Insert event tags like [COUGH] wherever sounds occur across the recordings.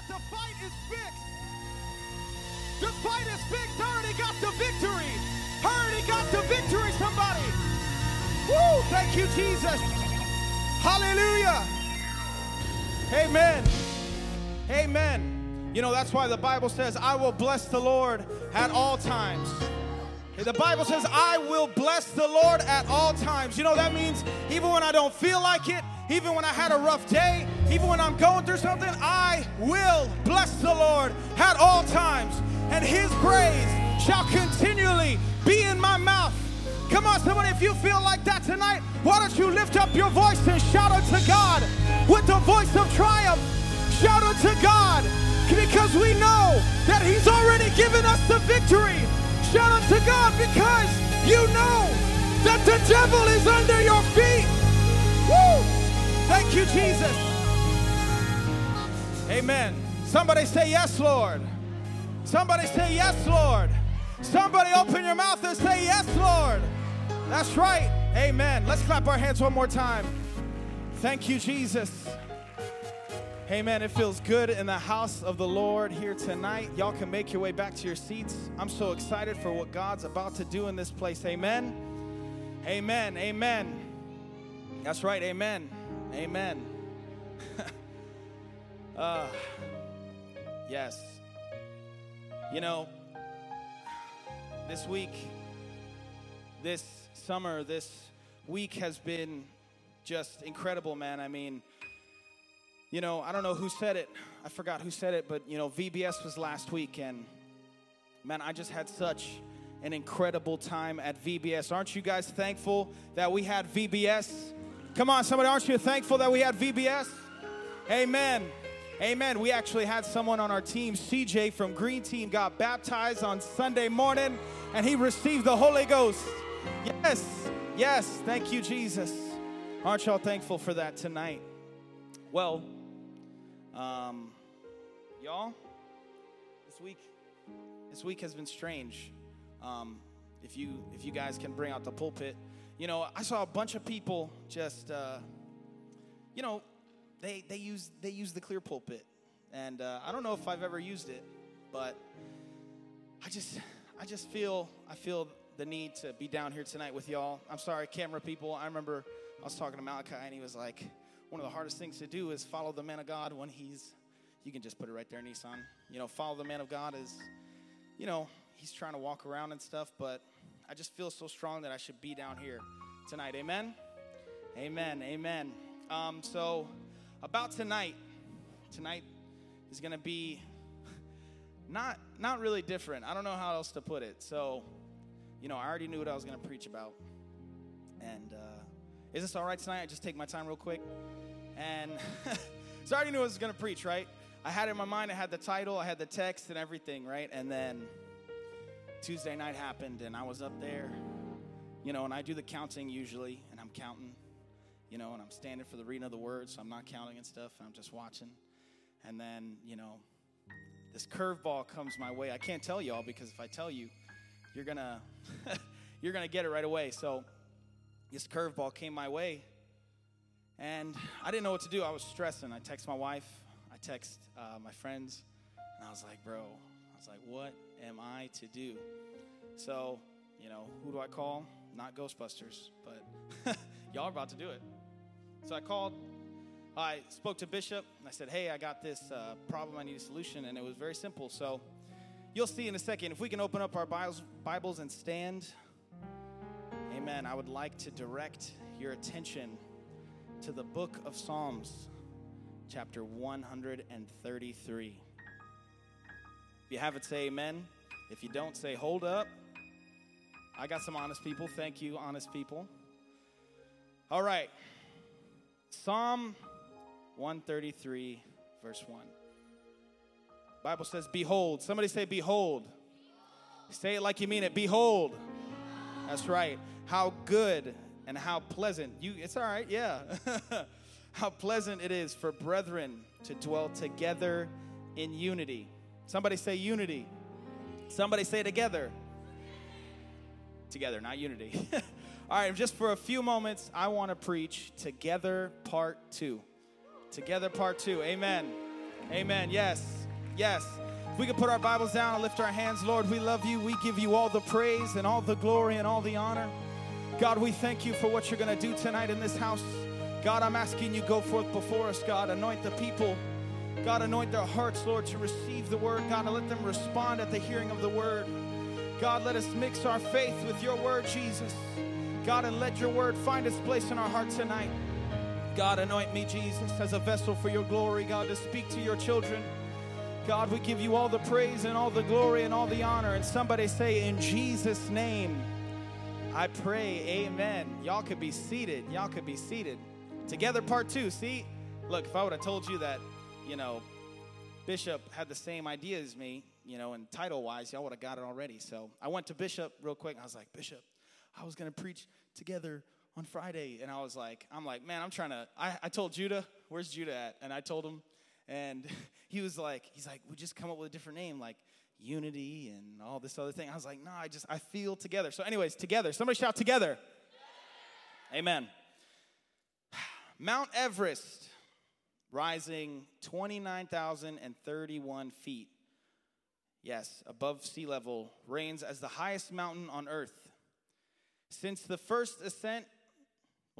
that the fight is fixed. The fight is fixed. Already got the victory. Already got the victory, somebody. Woo! Thank you, Jesus. Hallelujah. Amen. Amen. You know, that's why the Bible says, I will bless the Lord at all times. The Bible says, I will bless the Lord at all times. You know, that means even when I don't feel like it, even when I had a rough day, even when I'm going through something, I will bless the Lord at all times. And his praise shall continually be in my mouth. Come on, somebody, if you feel like that tonight, why don't you lift up your voice and shout unto God with the voice of triumph? Shout unto God because we know that He's already given us the victory. Shout unto God because you know that the devil is under your feet. Woo! Thank you, Jesus. Amen. Somebody say, Yes, Lord. Somebody say, Yes, Lord. Somebody open your mouth and say, Yes, Lord. That's right. Amen. Let's clap our hands one more time. Thank you, Jesus. Amen. It feels good in the house of the Lord here tonight. Y'all can make your way back to your seats. I'm so excited for what God's about to do in this place. Amen. Amen. Amen. That's right. Amen. Amen. uh, [LAUGHS] yes. You know, this week, this summer, this week has been just incredible, man. I mean, you know, I don't know who said it. I forgot who said it, but you know, VBS was last week, and man, I just had such an incredible time at VBS. Aren't you guys thankful that we had VBS? Come on, somebody, aren't you thankful that we had VBS? Amen. Amen. We actually had someone on our team, CJ from Green Team, got baptized on Sunday morning and he received the Holy Ghost. Yes, yes. Thank you, Jesus. Aren't y'all thankful for that tonight? Well, um, y'all, this week, this week has been strange. Um, if you if you guys can bring out the pulpit, you know, I saw a bunch of people just, uh, you know, they they use they use the clear pulpit, and uh, I don't know if I've ever used it, but I just I just feel I feel the need to be down here tonight with y'all. I'm sorry, camera people. I remember I was talking to Malachi, and he was like, one of the hardest things to do is follow the man of God when he's. You can just put it right there, Nissan. You know, follow the man of God is, you know, he's trying to walk around and stuff, but I just feel so strong that I should be down here tonight. Amen. Amen. Amen. Um, so about tonight, tonight is going to be [LAUGHS] not not really different. I don't know how else to put it. So, you know, I already knew what I was going to preach about. And uh, is this all right tonight? I just take my time real quick. And [LAUGHS] so I already knew what I was going to preach, right? I had it in my mind. I had the title, I had the text, and everything, right? And then Tuesday night happened, and I was up there, you know, and I do the counting usually, and I'm counting, you know, and I'm standing for the reading of the word, so I'm not counting and stuff, and I'm just watching. And then, you know, this curveball comes my way. I can't tell y'all because if I tell you, you're gonna [LAUGHS] you're gonna get it right away. So this curveball came my way, and I didn't know what to do. I was stressing. I text my wife. I text uh, my friends, and I was like, bro, I was like, what am I to do? So, you know, who do I call? Not Ghostbusters, but [LAUGHS] y'all are about to do it. So I called I spoke to Bishop and I said, Hey, I got this uh, problem, I need a solution. And it was very simple. So you'll see in a second. If we can open up our Bibles, Bibles and stand, amen. I would like to direct your attention to the book of Psalms, chapter 133. If you have it, say amen. If you don't, say hold up. I got some honest people. Thank you, honest people. All right. Psalm 133, verse 1. Bible says, Behold. Somebody say, Behold. Say it like you mean it. Behold. That's right. How good and how pleasant. You it's all right, yeah. [LAUGHS] how pleasant it is for brethren to dwell together in unity. Somebody say unity. Somebody say together. Together, not unity. [LAUGHS] all right, just for a few moments, I want to preach together part two. Together, part two. Amen. Amen. Yes. Yes. If we could put our Bibles down and lift our hands, Lord, we love you. We give you all the praise and all the glory and all the honor. God, we thank you for what you're going to do tonight in this house. God, I'm asking you go forth before us, God. Anoint the people. God, anoint their hearts, Lord, to receive the word. God, and let them respond at the hearing of the word. God, let us mix our faith with your word, Jesus. God, and let your word find its place in our heart tonight. God, anoint me, Jesus, as a vessel for your glory, God, to speak to your children. God, we give you all the praise and all the glory and all the honor. And somebody say, In Jesus' name, I pray, Amen. Y'all could be seated. Y'all could be seated. Together, part two. See, look, if I would have told you that, you know, Bishop had the same idea as me, you know, and title wise, y'all would have got it already. So I went to Bishop real quick. and I was like, Bishop, I was going to preach together on Friday. And I was like, I'm like, man, I'm trying to. I, I told Judah, where's Judah at? And I told him, and [LAUGHS] he was like, he's like, we just come up with a different name, like unity and all this other thing. I was like, no, I just, I feel together. So, anyways, together. Somebody shout together. Amen. [SIGHS] Mount Everest, rising 29,031 feet. Yes, above sea level, reigns as the highest mountain on earth. Since the first ascent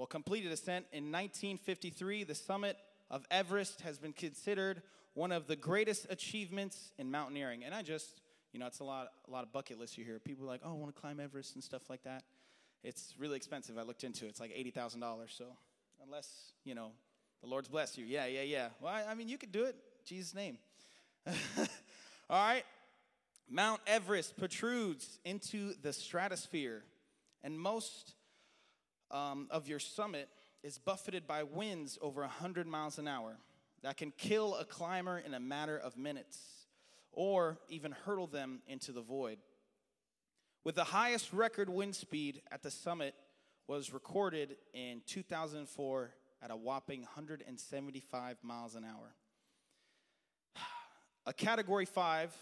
well, completed ascent in 1953, the summit of Everest has been considered one of the greatest achievements in mountaineering. And I just, you know, it's a lot, a lot of bucket lists you hear. People like, oh, I want to climb Everest and stuff like that. It's really expensive. I looked into it. It's like $80,000. So unless, you know, the Lord's blessed you. Yeah, yeah, yeah. Well, I, mean, you could do it. Jesus' name. [LAUGHS] All right. Mount Everest protrudes into the stratosphere, and most um, of your summit is buffeted by winds over 100 miles an hour that can kill a climber in a matter of minutes or even hurtle them into the void. With the highest record wind speed at the summit was recorded in 2004 at a whopping 175 miles an hour. A category 5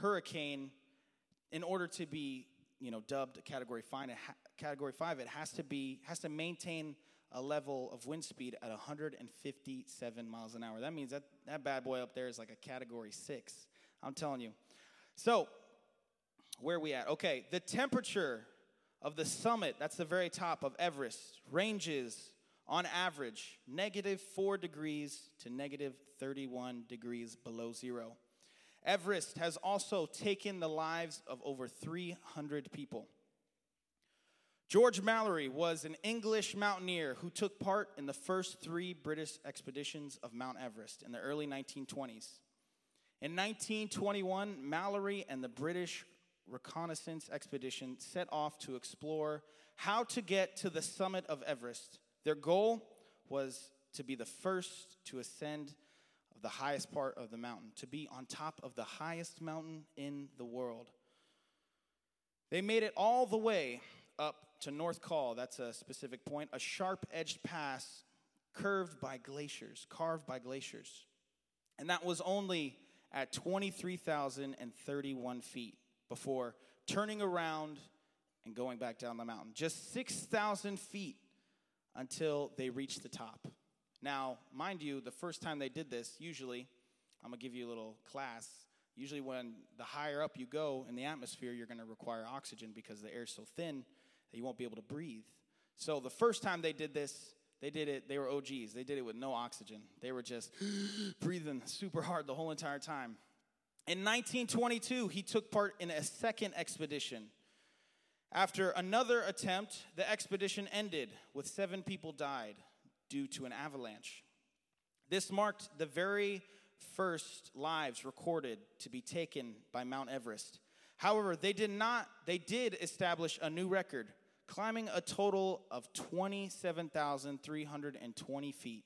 hurricane in order to be, you know, dubbed a category 5 category 5 it has to be has to maintain a level of wind speed at 157 miles an hour. That means that that bad boy up there is like a category 6. I'm telling you. So, where are we at? Okay, the temperature of the summit, that's the very top of Everest, ranges on average negative 4 degrees to negative 31 degrees below zero. Everest has also taken the lives of over 300 people. George Mallory was an English mountaineer who took part in the first three British expeditions of Mount Everest in the early 1920s. In 1921, Mallory and the British reconnaissance expedition set off to explore how to get to the summit of Everest. Their goal was to be the first to ascend the highest part of the mountain, to be on top of the highest mountain in the world. They made it all the way up to North Col, that's a specific point, a sharp edged pass curved by glaciers, carved by glaciers. And that was only at 23,031 feet before turning around and going back down the mountain. Just 6,000 feet until they reached the top. Now, mind you, the first time they did this, usually, I'm gonna give you a little class. Usually, when the higher up you go in the atmosphere, you're gonna require oxygen because the air is so thin that you won't be able to breathe. So, the first time they did this, they did it, they were OGs. They did it with no oxygen. They were just [GASPS] breathing super hard the whole entire time. In 1922, he took part in a second expedition. After another attempt, the expedition ended with seven people died due to an avalanche. This marked the very first lives recorded to be taken by Mount Everest. However, they did not they did establish a new record, climbing a total of 27,320 feet,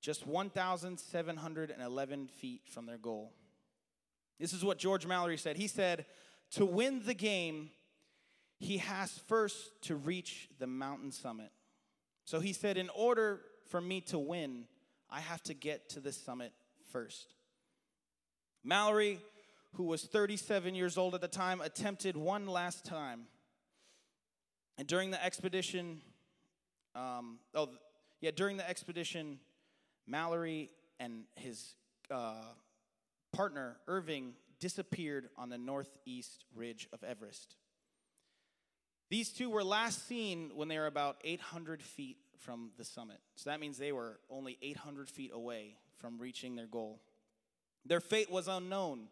just 1,711 feet from their goal. This is what George Mallory said. He said, "To win the game, he has first to reach the mountain summit." So he said, In order for me to win, I have to get to the summit first. Mallory, who was 37 years old at the time, attempted one last time. And during the expedition, um, oh, yeah, during the expedition, Mallory and his uh, partner, Irvine, disappeared on the northeast ridge of Everest. These two were last seen when they were about 800 feet from the summit. So that means they were only 800 feet away from reaching their goal. Their fate was unknown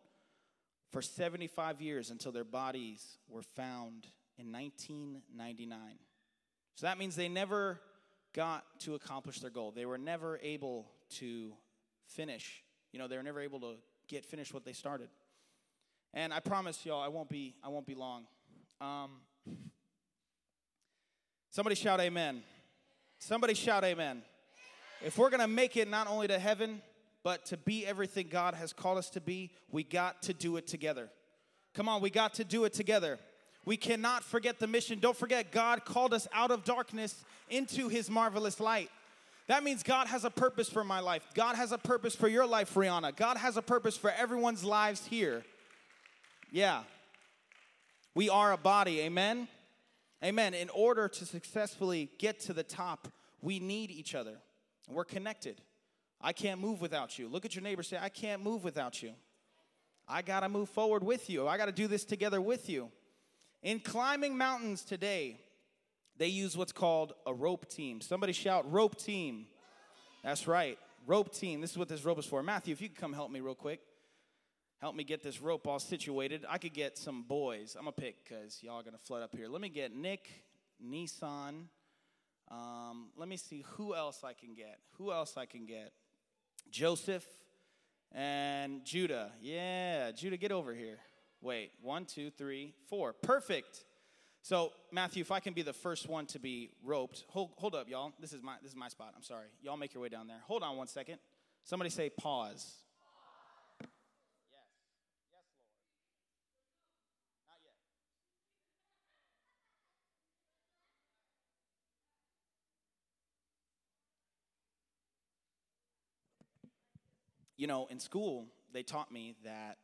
for 75 years until their bodies were found in 1999. So that means they never got to accomplish their goal. They were never able to finish. You know, they were never able to get finished what they started. And I promise y'all, I won't be, I won't be long. Um, somebody shout amen. Somebody shout amen. If we're gonna make it not only to heaven, but to be everything God has called us to be, we got to do it together. Come on, we got to do it together. We cannot forget the mission. Don't forget, God called us out of darkness into his marvelous light. That means God has a purpose for my life. God has a purpose for your life, Rihanna. God has a purpose for everyone's lives here. Yeah. We are a body, amen? Amen. In order to successfully get to the top, we need each other. We're connected. I can't move without you. Look at your neighbor say, I can't move without you. I got to move forward with you. I got to do this together with you. In climbing mountains today, they use what's called a rope team. Somebody shout, rope team. That's right, rope team. This is what this rope is for. Matthew, if you could come help me real quick. Help me get this rope all situated. I could get some boys. I'm to pick because y'all are to flood up here. Let me get Nick, Nissan. Um, let me see who else I can get. Who else I can get? Joseph and Judah. Yeah, Judah, get over here. Wait, one, two, three, four. Perfect. So, Matthew, if I can be the first one to be roped, hold, hold up, y'all. This is my this is my spot. I'm sorry. Y'all make your way down there. Hold on one second. Somebody say pause. Yes. Yes, Lord. Not yet. You know, in school, they taught me that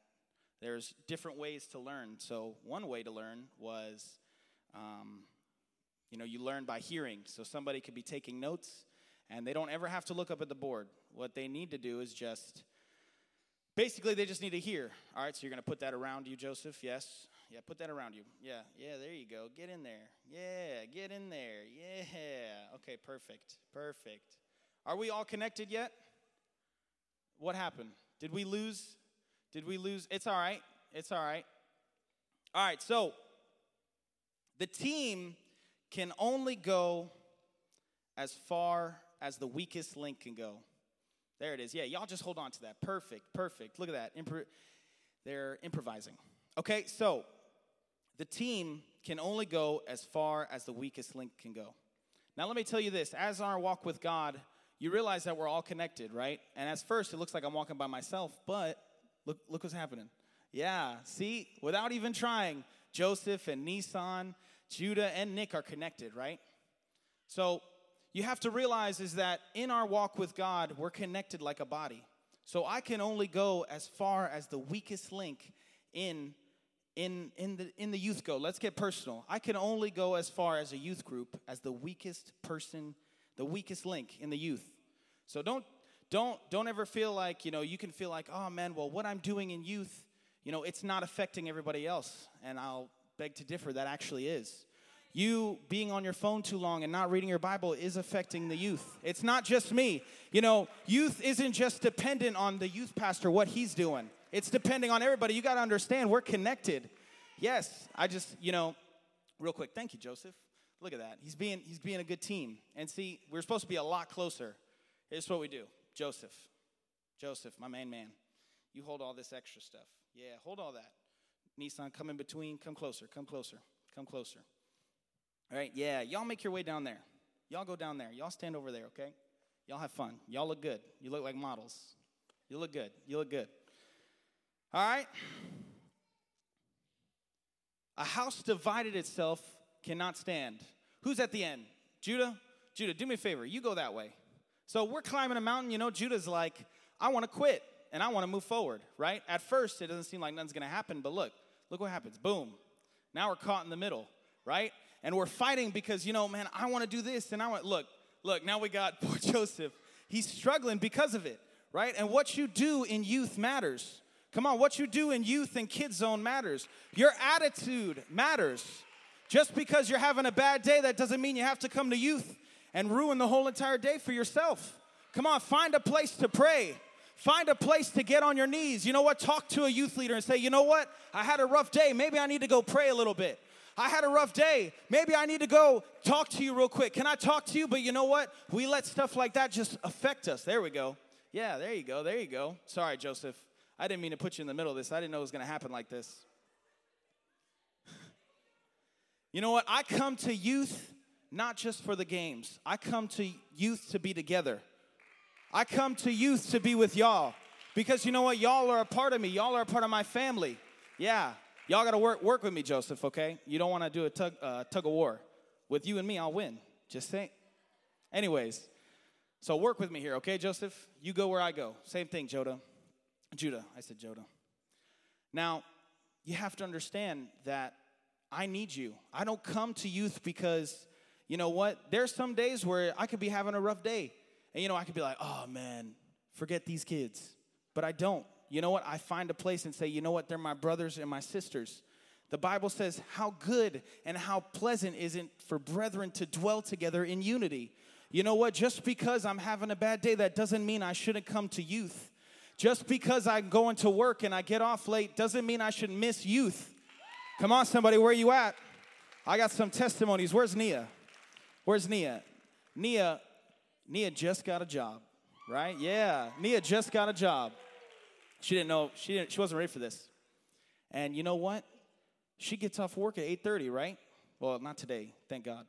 there's different ways to learn. So, one way to learn was, um, you know, you learn by hearing. So, somebody could be taking notes and they don't ever have to look up at the board. What they need to do is just, basically, they just need to hear. All right, so you're going to put that around you, Joseph? Yes? Yeah, put that around you. Yeah, yeah, there you go. Get in there. Yeah, get in there. Yeah. Okay, perfect. Perfect. Are we all connected yet? What happened? Did we lose did we lose? It's all right. It's all right. All right, so the team can only go as far as the weakest link can go. There it is. Yeah, y'all just hold on to that. Perfect, perfect. Look at that. Impro- they're improvising. Okay, so the team can only go as far as the weakest link can go. Now, let me tell you this as our walk with God, you realize that we're all connected, right? And at first, it looks like I'm walking by myself, but Look, look what's happening. Yeah, see, without even trying, Joseph and Nissan, Judah and Nick are connected, right? So you have to realize is that in our walk with God, we're connected like a body. So I can only go as far as the weakest link in in in the in the youth go. Let's get personal. I can only go as far as a youth group as the weakest person, the weakest link in the youth. So don't don't don't ever feel like you know you can feel like oh man well what i'm doing in youth you know it's not affecting everybody else and i'll beg to differ that actually is. You being on your phone too long and not reading your bible is affecting the youth. It's not just me. You know youth isn't just dependent on the youth pastor what he's doing. It's depending on everybody. You got to understand we're connected. Yes i just you know real quick thank you joseph look at that he's being he's being a good team and see we're supposed to be a lot closer here's what we do Joseph, Joseph, my main man, you hold all this extra stuff. Yeah, hold all that. Nissan, come in between. Come closer. Come closer. Come closer. All right, yeah, y'all make your way down there. Y'all go down there. Y'all stand over there, okay? Y'all have fun. Y'all look good. You look like models. You look good. You look good. All right? A house divided itself cannot stand. Who's at the end? Judah? Judah, do me a favor. You go that way. So we're climbing a mountain, you know, Judah's like, I want to quit and I want to move forward, right? At first, it doesn't seem like nothing's going to happen, but look, look what happens. Boom. Now we're caught in the middle, right? And we're fighting because, you know, man, I want to do this and I want, look, look, now we got [LAUGHS] poor Joseph. He's struggling because of it, right? And what you do in youth matters. Come on, what you do in youth and kids zone matters. Your attitude matters. Just because you're having a bad day, that doesn't mean you have to come to youth and ruin the whole entire day for yourself. Come on, find a place to pray. Find a place to get on your knees. You know what? Talk to a youth leader and say, you know what? I had a rough day. Maybe I need to go pray a little bit. I had a rough day. Maybe I need to go talk to you real quick. Can I talk to you? But you know what? We let stuff like that just affect us. There we go. Yeah, there you go. There you go. Sorry, Joseph. I didn't mean to put you in the middle of this. I didn't know it was going to happen like this. You know what? I come to youth not just for the games, I come to youth to be together. I come to youth to be with y'all because you know what? Y'all are a part of me, y'all are a part of my family. Yeah, y'all got to work, work with me, Joseph, okay? You don't want to do a tug, uh, tug of war. With you and me, I'll win. Just say. Anyways, so work with me here, okay, Joseph? You go where I go. Same thing, Joda. Judah, I said Joda. Now, you have to understand that I need you. I don't come to youth because, you know what? There's some days where I could be having a rough day. And, you know, I could be like, oh man, forget these kids. But I don't. You know what? I find a place and say, you know what? They're my brothers and my sisters. The Bible says, how good and how pleasant is it for brethren to dwell together in unity. You know what? Just because I'm having a bad day, that doesn't mean I shouldn't come to youth. Just because I'm going to work and I get off late doesn't mean I should miss youth. Come on, somebody, where you at? I got some testimonies. Where's Nia? Where's Nia? Nia, Nia just got a job, right? Yeah, Nia just got a job. She didn't know, she, didn't, she wasn't ready for this. And you know what? She gets off work at 8.30, right? Well, not today, thank God.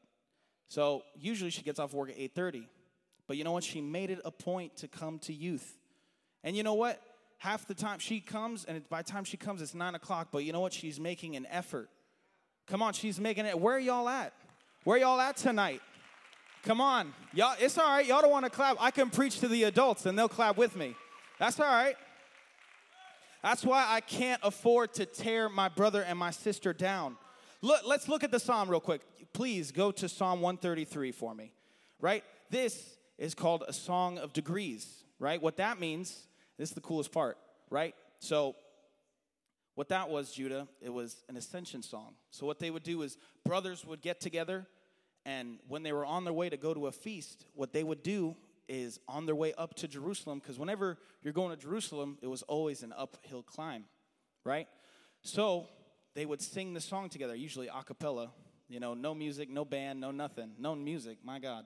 So usually she gets off work at 8.30. But you know what? She made it a point to come to youth. And you know what? Half the time she comes, and by the time she comes, it's nine o'clock. But you know what? She's making an effort. Come on, she's making it. Where y'all at? Where y'all at tonight? Come on, y'all. It's all right. Y'all don't want to clap. I can preach to the adults, and they'll clap with me. That's all right. That's why I can't afford to tear my brother and my sister down. Look, let's look at the psalm real quick. Please go to Psalm 133 for me. Right? This is called a song of degrees, right? What that means this is the coolest part, right? So, what that was, Judah, it was an ascension song. So, what they would do is brothers would get together, and when they were on their way to go to a feast, what they would do is on their way up to Jerusalem, because whenever you're going to Jerusalem, it was always an uphill climb, right? So, they would sing the song together, usually a cappella, you know, no music, no band, no nothing, no music, my God,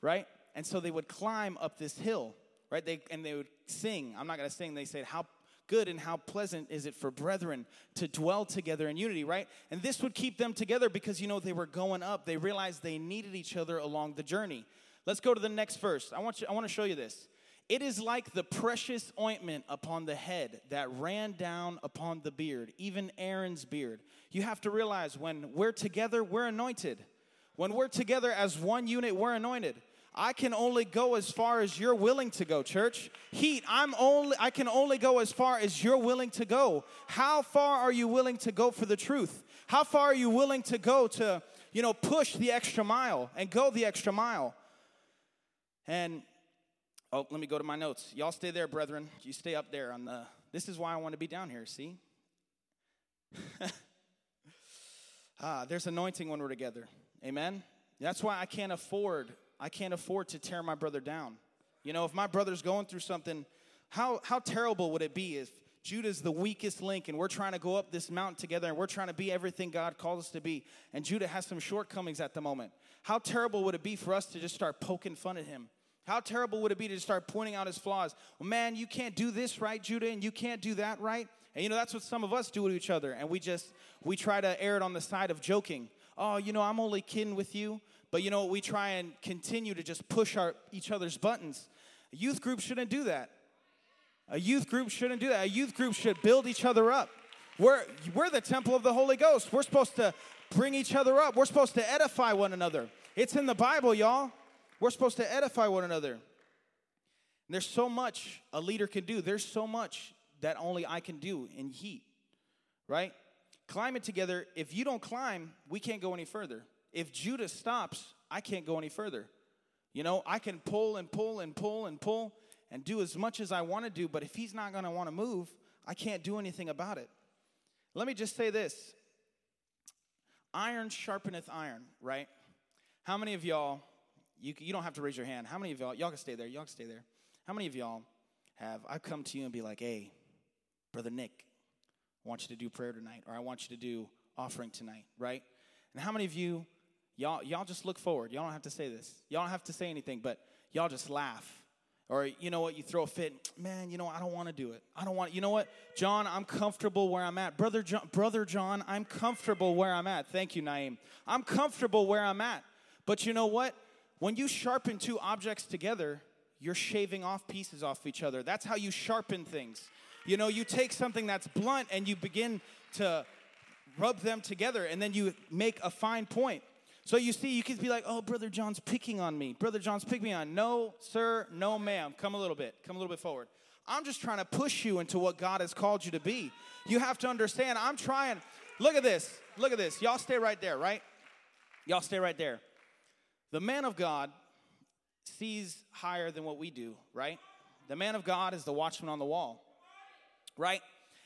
right? And so they would climb up this hill right? They, and they would sing. I'm not going to sing. They said, How good and how pleasant is it for brethren to dwell together in unity, right? And this would keep them together because, you know, they were going up. They realized they needed each other along the journey. Let's go to the next verse. I want, you, I want to show you this. It is like the precious ointment upon the head that ran down upon the beard, even Aaron's beard. You have to realize when we're together, we're anointed. When we're together as one unit, we're anointed. I can only go as far as you're willing to go, church. Heat, I'm only I can only go as far as you're willing to go. How far are you willing to go for the truth? How far are you willing to go to, you know, push the extra mile and go the extra mile? And oh, let me go to my notes. Y'all stay there, brethren. You stay up there on the This is why I want to be down here, see? [LAUGHS] ah, there's anointing when we're together. Amen. That's why I can't afford I can't afford to tear my brother down. You know, if my brother's going through something, how, how terrible would it be if Judah's the weakest link and we're trying to go up this mountain together and we're trying to be everything God calls us to be, and Judah has some shortcomings at the moment? How terrible would it be for us to just start poking fun at him? How terrible would it be to start pointing out his flaws? Well, man, you can't do this right, Judah, and you can't do that right. And you know, that's what some of us do to each other. And we just, we try to err it on the side of joking. Oh, you know, I'm only kidding with you. But you know, what we try and continue to just push our each other's buttons. A youth group shouldn't do that. A youth group shouldn't do that. A youth group should build each other up. We're, we're the temple of the Holy Ghost. We're supposed to bring each other up. We're supposed to edify one another. It's in the Bible, y'all. We're supposed to edify one another. And there's so much a leader can do. There's so much that only I can do in heat, right? Climbing together, if you don't climb, we can't go any further if Judah stops, I can't go any further. You know, I can pull and pull and pull and pull, and do as much as I want to do, but if he's not going to want to move, I can't do anything about it. Let me just say this iron sharpeneth iron, right? How many of y'all, you, you don't have to raise your hand, how many of y'all, y'all can stay there, y'all can stay there. How many of y'all have, I come to you and be like, hey, Brother Nick, I want you to do prayer tonight, or I want you to do offering tonight, right? And how many of you, y'all, y'all just look forward? Y'all don't have to say this. Y'all don't have to say anything, but y'all just laugh. Or you know what, you throw a fit, man, you know, I don't want to do it. I don't want, you know what, John, I'm comfortable where I'm at. Brother John, Brother John, I'm comfortable where I'm at. Thank you, Naeem. I'm comfortable where I'm at. But you know what? When you sharpen two objects together, you're shaving off pieces off each other. That's how you sharpen things. You know, you take something that's blunt and you begin to rub them together and then you make a fine point. So you see, you could be like, oh, Brother John's picking on me. Brother John's picking me on. No, sir, no, ma'am. Come a little bit. Come a little bit forward. I'm just trying to push you into what God has called you to be. You have to understand, I'm trying. Look at this. Look at this. Y'all stay right there, right? Y'all stay right there. The man of God sees higher than what we do, right? The man of God is the watchman on the wall right?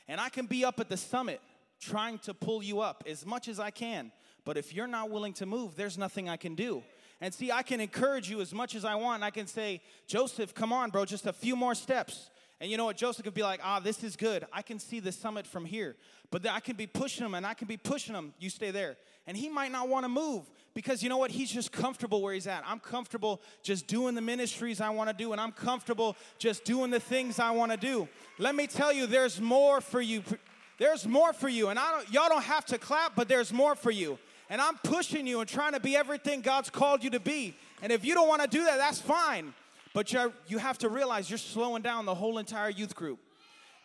And I can be up at the summit trying to pull you up as much as I can. But if you're not willing to move, there's nothing I can do. And see, I can encourage you as much as I want. I can say, Joseph, come on, bro, just a few more steps. And you know what? Joseph could be like, ah, this is good. I can see the summit from here. But I can be pushing him and I can be pushing him. You stay there. And he might not want to move because you know what? He's just comfortable where he's at. I'm comfortable just doing the ministries I want to do and I'm comfortable just doing the things I want to do. Let me tell you, there's more for you. There's more for you. And I don't, y'all don't have to clap, but there's more for you. And I'm pushing you and trying to be everything God's called you to be. And if you don't want to do that, that's fine. But you you have to realize you're slowing down the whole entire youth group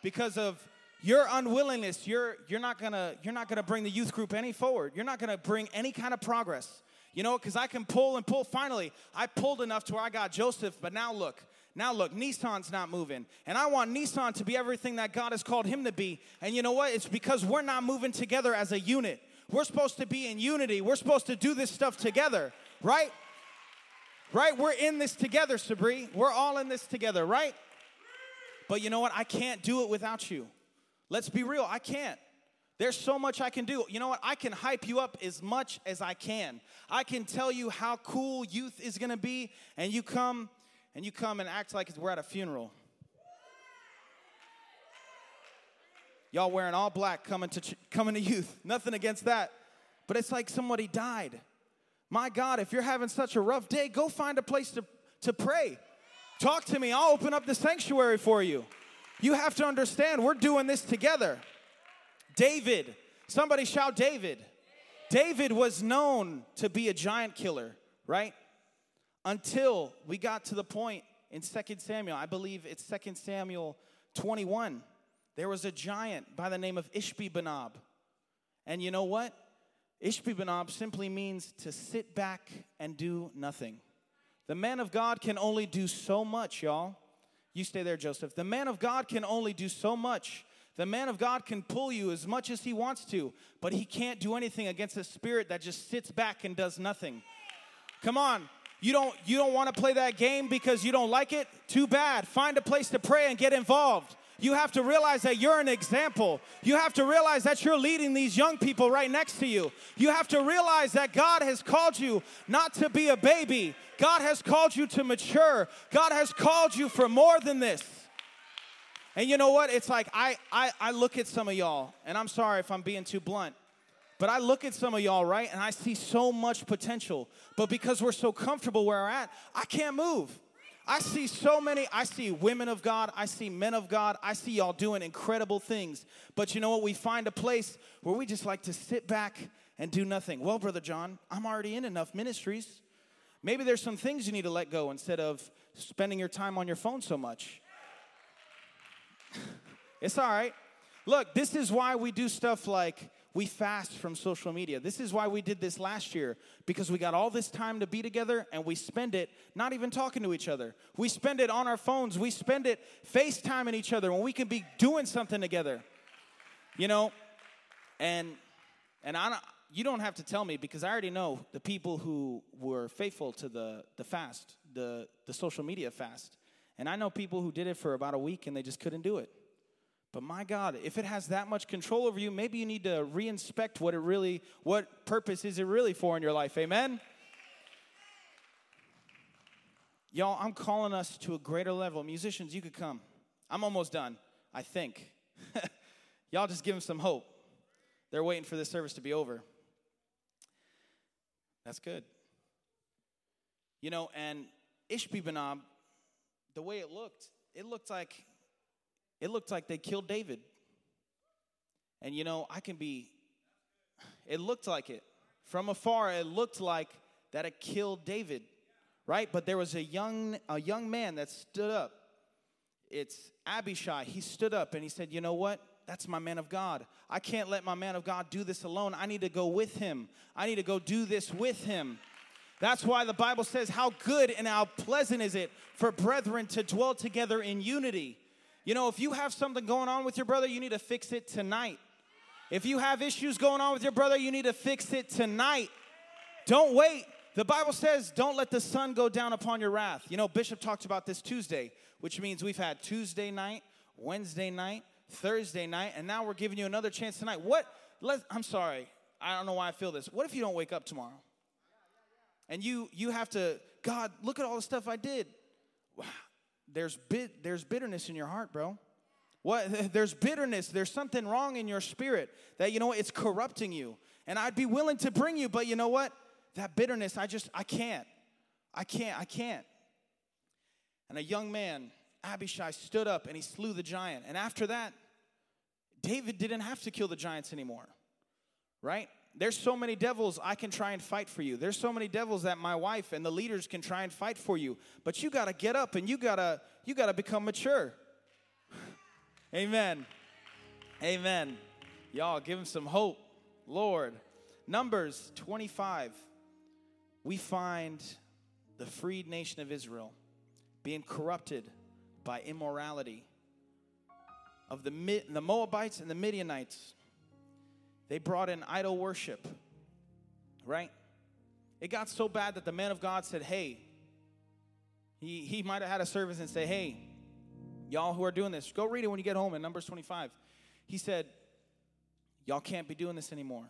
because of your unwillingness. You're, you're, not gonna, you're not gonna bring the youth group any forward. You're not gonna bring any kind of progress. You know, because I can pull and pull. Finally, I pulled enough to where I got Joseph, but now look, now look, Nissan's not moving. And I want Nissan to be everything that God has called him to be. And you know what? It's because we're not moving together as a unit. We're supposed to be in unity. We're supposed to do this stuff together, right? Right? We're in this together, Sabri. We're all in this together, right? But you know what? I can't do it without you. Let's be real, I can't. There's so much I can do. You know what? I can hype you up as much as I can. I can tell you how cool youth is gonna be, and you come and you come and act like we're at a funeral. Y'all wearing all black coming to coming to youth. [LAUGHS] Nothing against that. But it's like somebody died. My God, if you're having such a rough day, go find a place to, to pray. Talk to me. I'll open up the sanctuary for you. You have to understand, we're doing this together. David, somebody shout David. David was known to be a giant killer, right? Until we got to the point in 2 Samuel, I believe it's 2 Samuel 21. There was a giant by the name of Ishbi Benob. And you know what? Ishbi simply means to sit back and do nothing. The man of God can only do so much, y'all. You stay there, Joseph. The man of God can only do so much. The man of God can pull you as much as he wants to, but he can't do anything against a spirit that just sits back and does nothing. Come on. You don't you don't want to play that game because you don't like it? Too bad. Find a place to pray and get involved. You have to realize that you're an example. You have to realize that you're leading these young people right next to you. You have to realize that God has called you not to be a baby, God has called you to mature. God has called you for more than this. And you know what? It's like I, I, I look at some of y'all, and I'm sorry if I'm being too blunt, but I look at some of y'all, right, and I see so much potential. But because we're so comfortable where we're at, I can't move. I see so many, I see women of God, I see men of God, I see y'all doing incredible things. But you know what? We find a place where we just like to sit back and do nothing. Well, Brother John, I'm already in enough ministries. Maybe there's some things you need to let go instead of spending your time on your phone so much. [LAUGHS] it's all right. Look, this is why we do stuff like we fast from social media. This is why we did this last year because we got all this time to be together and we spend it not even talking to each other. We spend it on our phones. We spend it FaceTiming each other when we can be doing something together. You know, and and I you don't have to tell me because I already know the people who were faithful to the the fast, the the social media fast. And I know people who did it for about a week and they just couldn't do it. But my God, if it has that much control over you, maybe you need to reinspect what it really, what purpose is it really for in your life. Amen? Y'all, I'm calling us to a greater level. Musicians, you could come. I'm almost done, I think. [LAUGHS] Y'all just give them some hope. They're waiting for this service to be over. That's good. You know, and Ishbi the way it looked, it looked like it looked like they killed David. And you know, I can be it looked like it. From afar, it looked like that it killed David. Right? But there was a young a young man that stood up. It's Abishai. He stood up and he said, "You know what? That's my man of God. I can't let my man of God do this alone. I need to go with him. I need to go do this with him." That's why the Bible says, How good and how pleasant is it for brethren to dwell together in unity. You know, if you have something going on with your brother, you need to fix it tonight. If you have issues going on with your brother, you need to fix it tonight. Don't wait. The Bible says, Don't let the sun go down upon your wrath. You know, Bishop talked about this Tuesday, which means we've had Tuesday night, Wednesday night, Thursday night, and now we're giving you another chance tonight. What? Let, I'm sorry. I don't know why I feel this. What if you don't wake up tomorrow? and you you have to god look at all the stuff i did there's bit there's bitterness in your heart bro. What [LAUGHS] there's bitterness. There's something wrong in your spirit that you know it's corrupting you. And i'd be willing to bring you but you know what? That bitterness i just i can't. I can't i can't. And a young man abishai stood up and he slew the giant. And after that david didn't have to kill the giants anymore right there's so many devils I can try and fight for you. There's so many devils that my wife and the leaders can try and fight for you. But you got to get up and you got to you got to become mature. [SIGHS] Amen. Amen. Y'all give him some hope. Lord. Numbers 25. We find the freed nation of Israel being corrupted by immorality of the, the Moabites and the Midianites they brought in idol worship, right? It got so bad that the man of God said, Hey, he, he might have had a service and say, Hey, y'all who are doing this, go read it when you get home in Numbers 25. He said, Y'all can't be doing this anymore.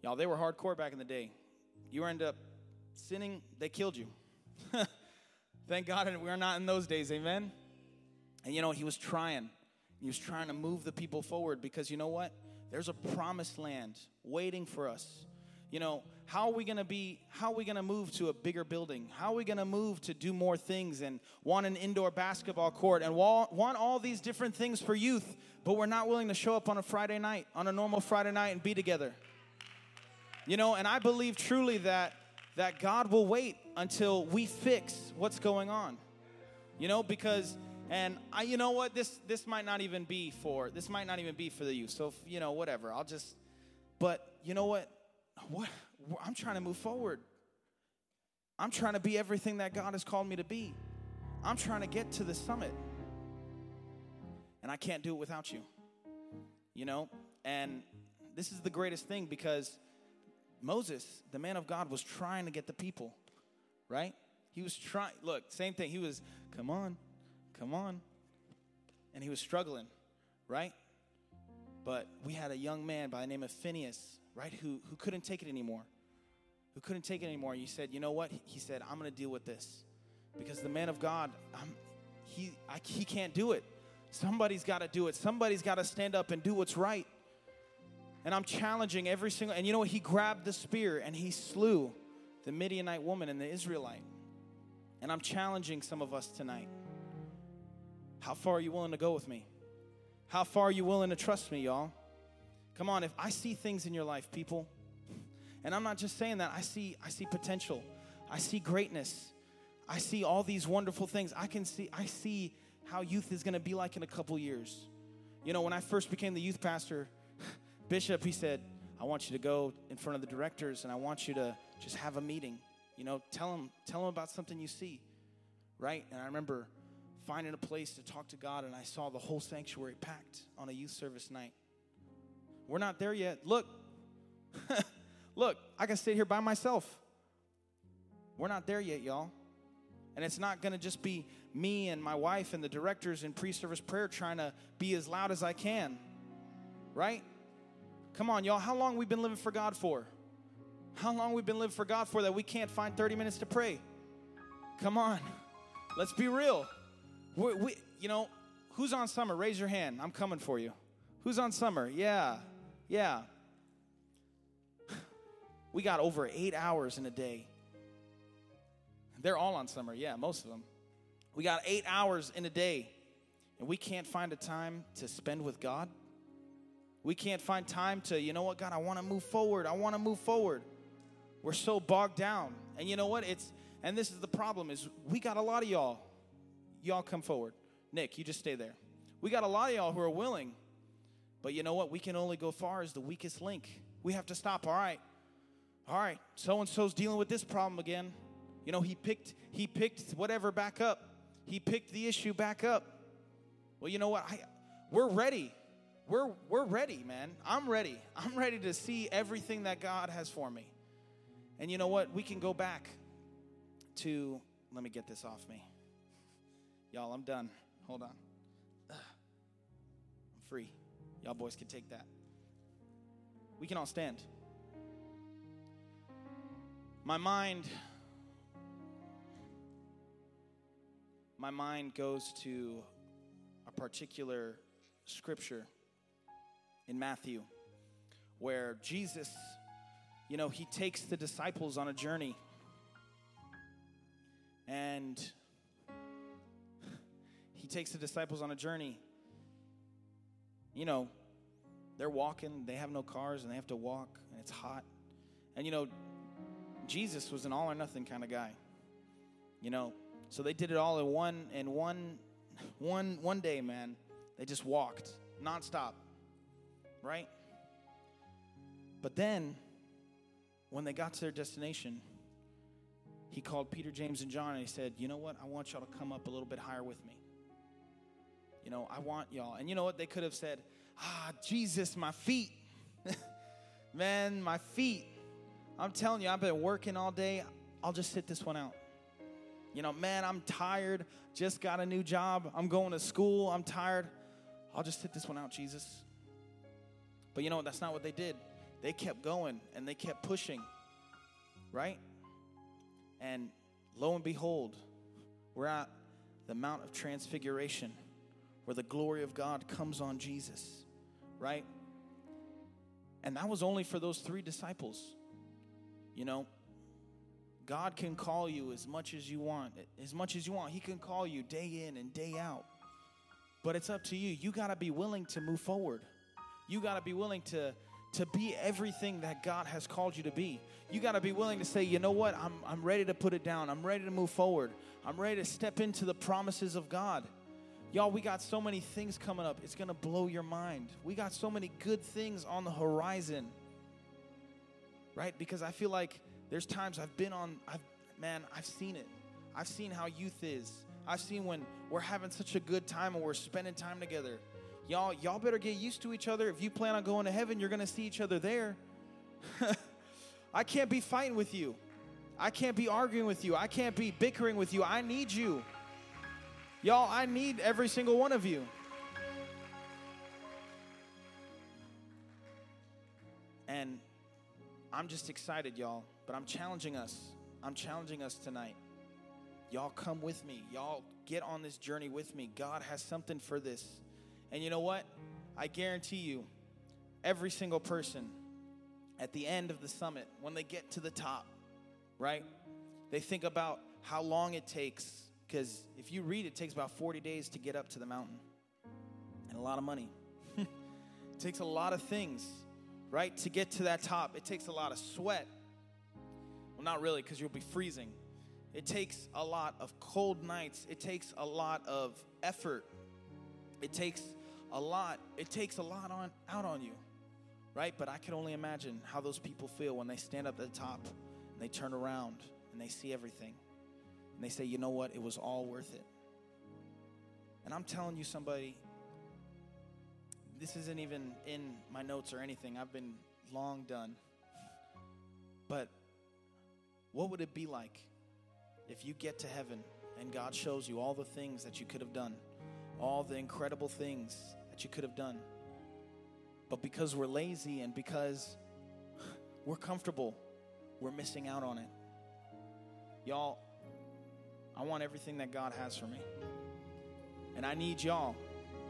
Y'all, they were hardcore back in the day. You end up sinning, they killed you. [LAUGHS] Thank God and we're not in those days, amen? And you know, he was trying. He was trying to move the people forward because you know what? There's a promised land waiting for us. You know, how are we going to be how are we going to move to a bigger building? How are we going to move to do more things and want an indoor basketball court and want, all these different things for youth, but we're not willing to show up on a Friday night, on a normal Friday night and be together. You know, and I believe truly that that God will wait until we fix what's going on. You know, because and I, you know what? This this might not even be for this might not even be for the youth. So if, you know, whatever. I'll just. But you know what? What I'm trying to move forward. I'm trying to be everything that God has called me to be. I'm trying to get to the summit, and I can't do it without you. You know, and this is the greatest thing because Moses, the man of God, was trying to get the people, right? He was trying. Look, same thing. He was, come on, Come on. And he was struggling, right? But we had a young man by the name of Phineas, right, who, who couldn't take it anymore. Who couldn't take it anymore. He said, You know what? He said, I'm going to deal with this. Because the man of God, I'm, he, I, he can't do it. Somebody's got to do it. Somebody's got to stand up and do what's right. And I'm challenging every single, and you know what? He grabbed the spear and he slew the Midianite woman and the Israelite. And I'm challenging some of us tonight. How far are you willing to go with me? How far are you willing to trust me, y'all? Come on, if I see things in your life, people, and I'm not just saying that, I see I see potential. I see greatness. I see all these wonderful things. I can see I see how youth is going to be like in a couple years. You know, when I first became the youth pastor, [LAUGHS] Bishop, he said, I want you to go in front of the directors and I want you to just have a meeting. You know, tell them, tell them about something you see, right? And I remember finding a place to talk to God, and I saw the whole sanctuary packed on a youth service night. We're not there yet. Look, [LAUGHS] look, I can sit here by myself. We're not there yet, y'all. And it's not gonna just be me and my wife and the directors in pre service prayer trying to be as loud as I can. Right? Come on, y'all. How long we been living for God for? How long we been living for God for that we can't find 30 minutes to pray? Come on. Let's be real. We we, you know, who's on summer? Raise your hand. I'm coming for you. Who's on summer? Yeah. Yeah. [SIGHS] We got over eight hours in a day. They're all on summer. Yeah, most of them. We got eight hours in a day, and we can't find a time to spend with God. We can't find time to, you know what, God, I want to move forward. I want to move forward. We're so bogged down. And you know what? It's and this is the problem is we got a lot of y'all. Y'all come forward. Nick, you just stay there. We got a lot of y'all who are willing. But you know what? We can only go far as the weakest link. We have to stop. All right. All right. So and so's dealing with this problem again. You know, he picked he picked whatever back up. He picked the issue back up. Well, you know what? I, we're ready. We're we're ready, man. I'm ready. I'm ready to see everything that God has for me. And you know what? We can go back to, let me get this off me. Y'all, I'm done. Hold on. I'm free. Y'all boys can take that. We can all stand. My mind my mind goes to a particular scripture in Matthew where Jesus you know, he takes the disciples on a journey. And he takes the disciples on a journey. You know, they're walking, they have no cars, and they have to walk, and it's hot. And you know, Jesus was an all or nothing kind of guy. You know, so they did it all in one in one one one day, man. They just walked nonstop. Right? But then when they got to their destination, he called Peter, James, and John and he said, You know what? I want y'all to come up a little bit higher with me. You know, I want y'all. And you know what? They could have said, Ah, Jesus, my feet. [LAUGHS] Man, my feet. I'm telling you, I've been working all day. I'll just sit this one out. You know, man, I'm tired. Just got a new job. I'm going to school. I'm tired. I'll just sit this one out, Jesus. But you know, what? that's not what they did they kept going and they kept pushing, right? And lo and behold, we're at the Mount of Transfiguration where the glory of God comes on Jesus, right? And that was only for those three disciples. You know, God can call you as much as you want, as much as you want. He can call you day in and day out. But it's up to you. You got to be willing to move forward. You got to be willing to to be everything that God has called you to be. You got to be willing to say, you know what? I'm, I'm ready to put it down. I'm ready to move forward. I'm ready to step into the promises of God. Y'all, we got so many things coming up. It's going to blow your mind. We got so many good things on the horizon. Right? Because I feel like there's times I've been on, I've, man, I've seen it. I've seen how youth is. I've seen when we're having such a good time and we're spending time together. Y'all, y'all better get used to each other. If you plan on going to heaven, you're going to see each other there. [LAUGHS] I can't be fighting with you. I can't be arguing with you. I can't be bickering with you. I need you. Y'all, I need every single one of you. And I'm just excited, y'all, but I'm challenging us. I'm challenging us tonight. Y'all come with me. Y'all get on this journey with me. God has something for this. And you know what? I guarantee you, every single person at the end of the summit, when they get to the top, right? They think about how long it takes. Because if you read, it takes about 40 days to get up to the mountain and a lot of money. [LAUGHS] it takes a lot of things, right? To get to that top, it takes a lot of sweat. Well, not really, because you'll be freezing. It takes a lot of cold nights, it takes a lot of effort, it takes a lot, it takes a lot on out on you. Right? But I can only imagine how those people feel when they stand up at the top and they turn around and they see everything. And they say, "You know what? It was all worth it." And I'm telling you somebody this isn't even in my notes or anything. I've been long done. But what would it be like if you get to heaven And God shows you all the things that you could have done, all the incredible things that you could have done. But because we're lazy and because we're comfortable, we're missing out on it. Y'all, I want everything that God has for me. And I need y'all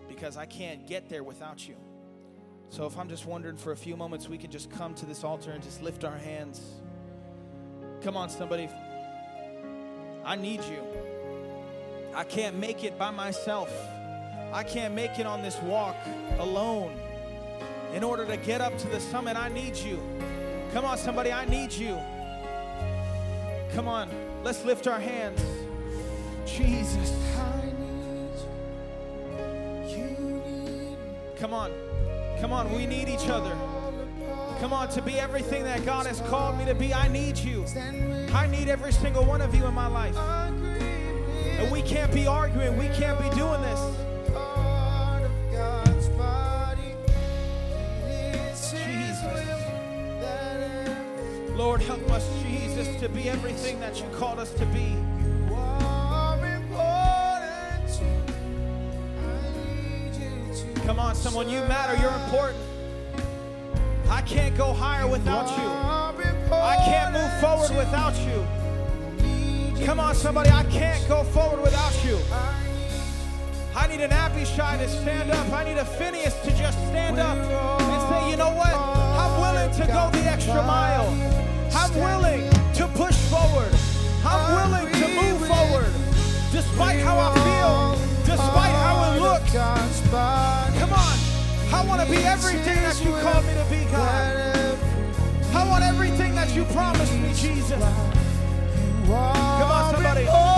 because I can't get there without you. So if I'm just wondering for a few moments, we can just come to this altar and just lift our hands. Come on, somebody. I need you. I can't make it by myself. I can't make it on this walk alone. In order to get up to the summit, I need you. Come on, somebody, I need you. Come on, let's lift our hands. Jesus. I need you. Come on. Come on, we need each other. Come on, to be everything that God has called me to be, I need you. I need every single one of you in my life. And we can't be arguing, we can't be doing this. Jesus. Lord, help us, Jesus, to be everything that you called us to be. Come on, someone, you matter, you're important. I can't go higher without you. I can't move forward without you. Come on, somebody, I can't go forward without you. I need an Abishai to stand up. I need a Phineas to just stand up and say, you know what? I'm willing to go the extra mile. I'm willing to push forward. I'm willing to move forward despite how I feel, despite how it looks. I want to be everything that you called me to be, God. I want everything that you promised me, Jesus. Come on, somebody.